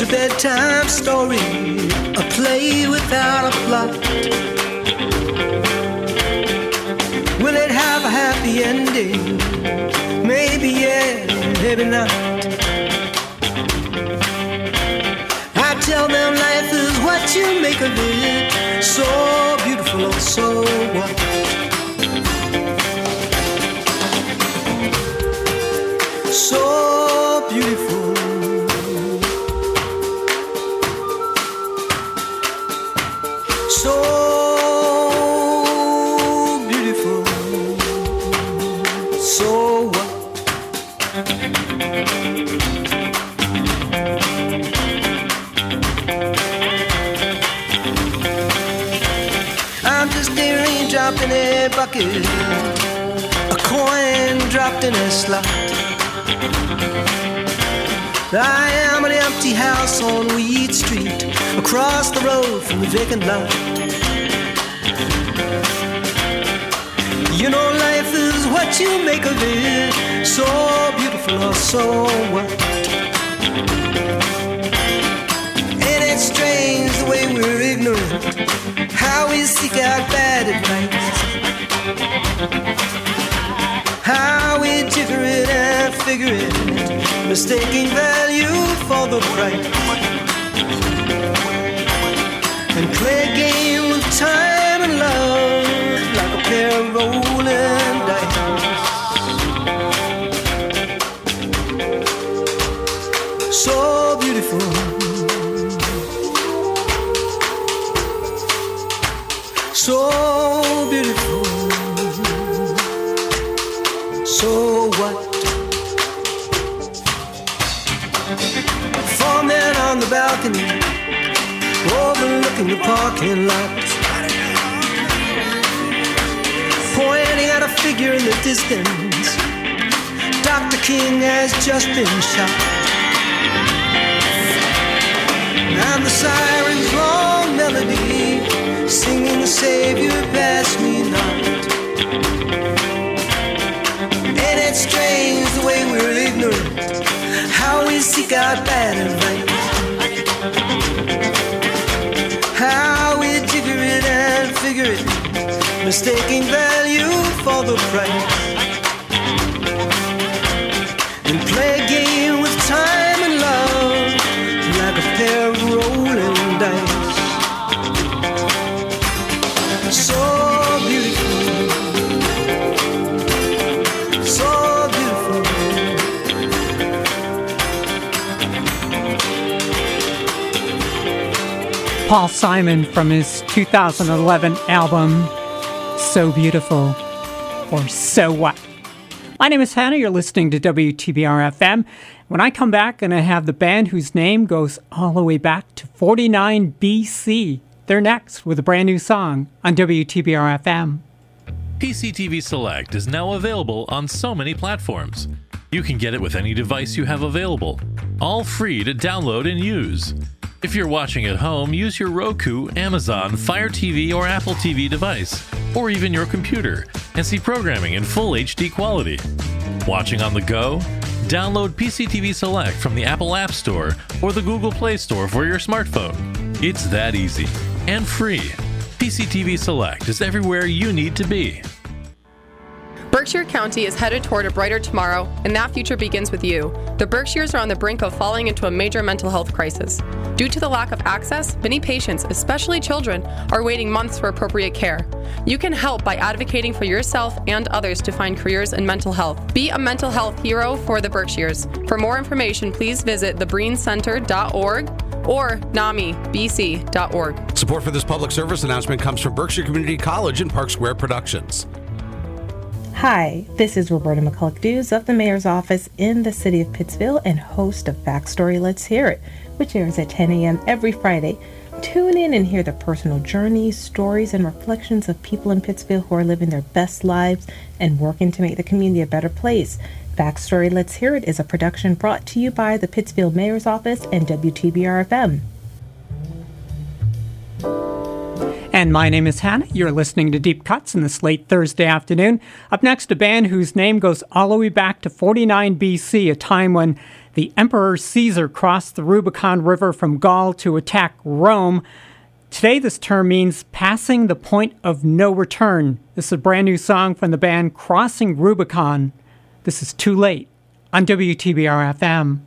A bedtime story, a play without a plot. Will it have a happy ending? Maybe yeah, maybe not. I tell them life is what you make of it, so beautiful so what? I am an empty house on Weed Street, across the road from the vacant lot. You know, life is what you make of it, so beautiful or so what? Ain't it strange the way we're ignorant, how we seek out bad advice? How we jigger it and figure it, mistaking value for the price. And play a game with time and love like a pair of rolling dice. Overlooking the parking lot. Pointing at a figure in the distance. Dr. King has just been shot. And the siren's long melody, singing, the Savior, pass me not. Ain't it strange the way we're ignorant? How we seek out bad advice? Mistaking value for the price. Paul Simon from his 2011 album So Beautiful or So What. My name is Hannah. You're listening to WTBR FM. When I come back, and I have the band whose name goes all the way back to 49 BC. They're next with a brand new song on WTBR FM. PCTV Select is now available on so many platforms. You can get it with any device you have available, all free to download and use. If you're watching at home, use your Roku, Amazon, Fire TV, or Apple TV device, or even your computer, and see programming in full HD quality. Watching on the go? Download PCTV Select from the Apple App Store or the Google Play Store for your smartphone. It's that easy and free. PCTV Select is everywhere you need to be. Berkshire County is headed toward a brighter tomorrow, and that future begins with you. The Berkshires are on the brink of falling into a major mental health crisis. Due to the lack of access, many patients, especially children, are waiting months for appropriate care. You can help by advocating for yourself and others to find careers in mental health. Be a mental health hero for the Berkshires. For more information, please visit thebriencenter.org or namibc.org. Support for this public service announcement comes from Berkshire Community College and Park Square Productions. Hi, this is Roberta McCulloch Dews of the Mayor's Office in the City of Pittsfield and host of Backstory Let's Hear It, which airs at 10 a.m. every Friday. Tune in and hear the personal journeys, stories, and reflections of people in Pittsfield who are living their best lives and working to make the community a better place. Backstory Let's Hear It is a production brought to you by the Pittsfield Mayor's Office and WTBR FM. And my name is Hannah. You're listening to Deep Cuts in this late Thursday afternoon. Up next, a band whose name goes all the way back to 49 BC, a time when the Emperor Caesar crossed the Rubicon River from Gaul to attack Rome. Today, this term means passing the point of no return. This is a brand new song from the band Crossing Rubicon. This is Too Late on WTBR FM.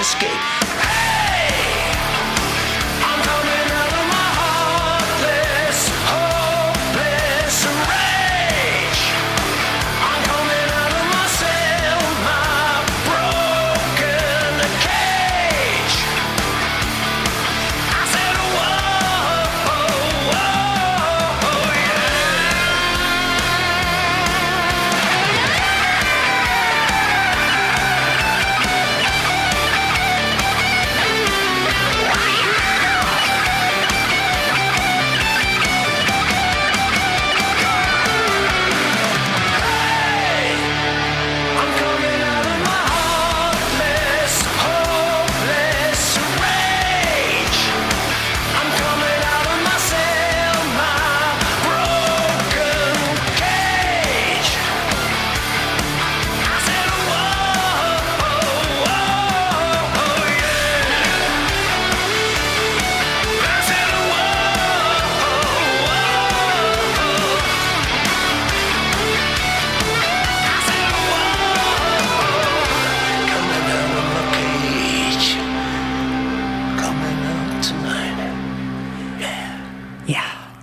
Escape.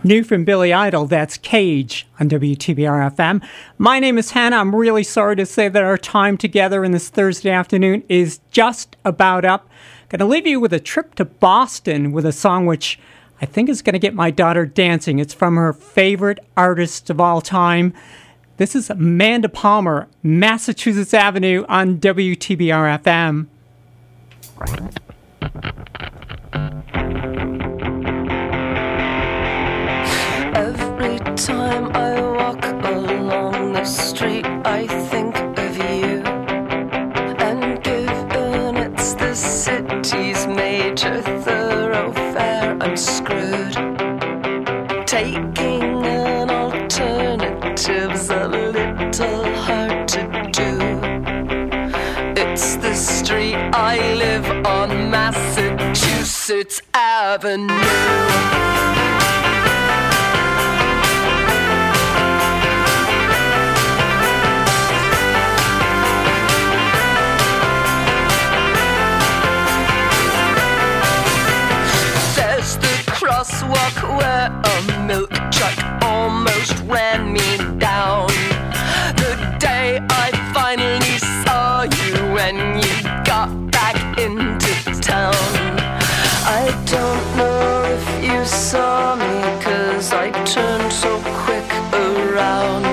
New from Billy Idol, that's Cage on WTBR FM. My name is Hannah. I'm really sorry to say that our time together in this Thursday afternoon is just about up. Going to leave you with a trip to Boston with a song which I think is going to get my daughter dancing. It's from her favorite artist of all time. This is Amanda Palmer, Massachusetts Avenue on WTBR FM. Time I walk along the street, I think of you. And given it's the city's major thoroughfare, I'm screwed. Taking an alternative's a little hard to do. It's the street I live on, Massachusetts Avenue. Where a milk truck almost ran me down. The day I finally saw you when you got back into town. I don't know if you saw me, cause I turned so quick around.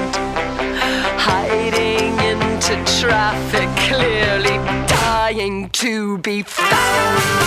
Hiding into traffic, clearly dying to be found.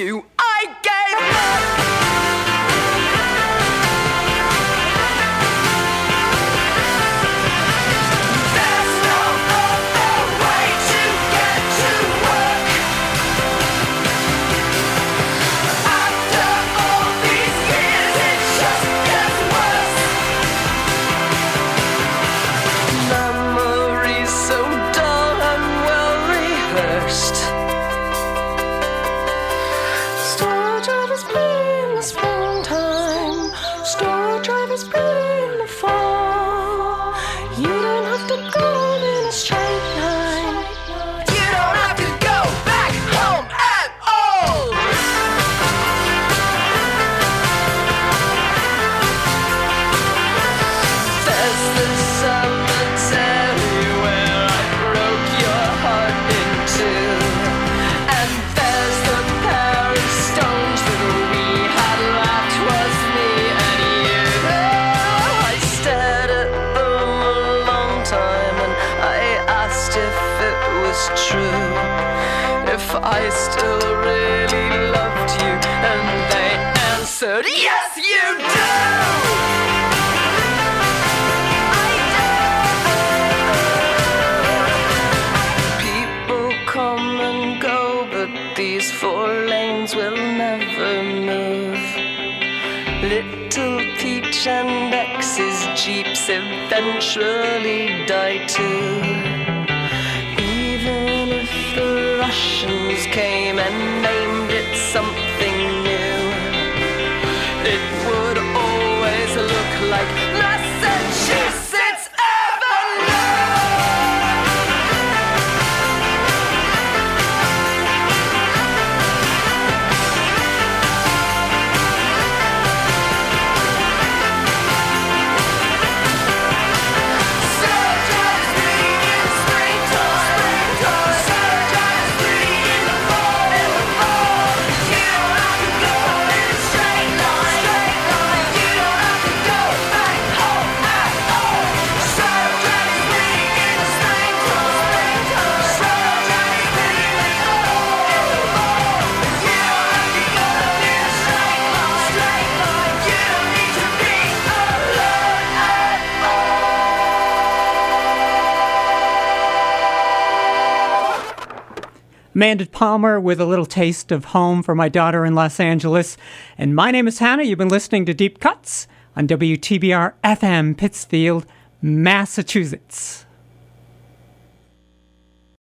you and surely die too. Amanda Palmer with a little taste of home for my daughter in Los Angeles. And my name is Hannah. You've been listening to Deep Cuts on WTBR FM Pittsfield, Massachusetts.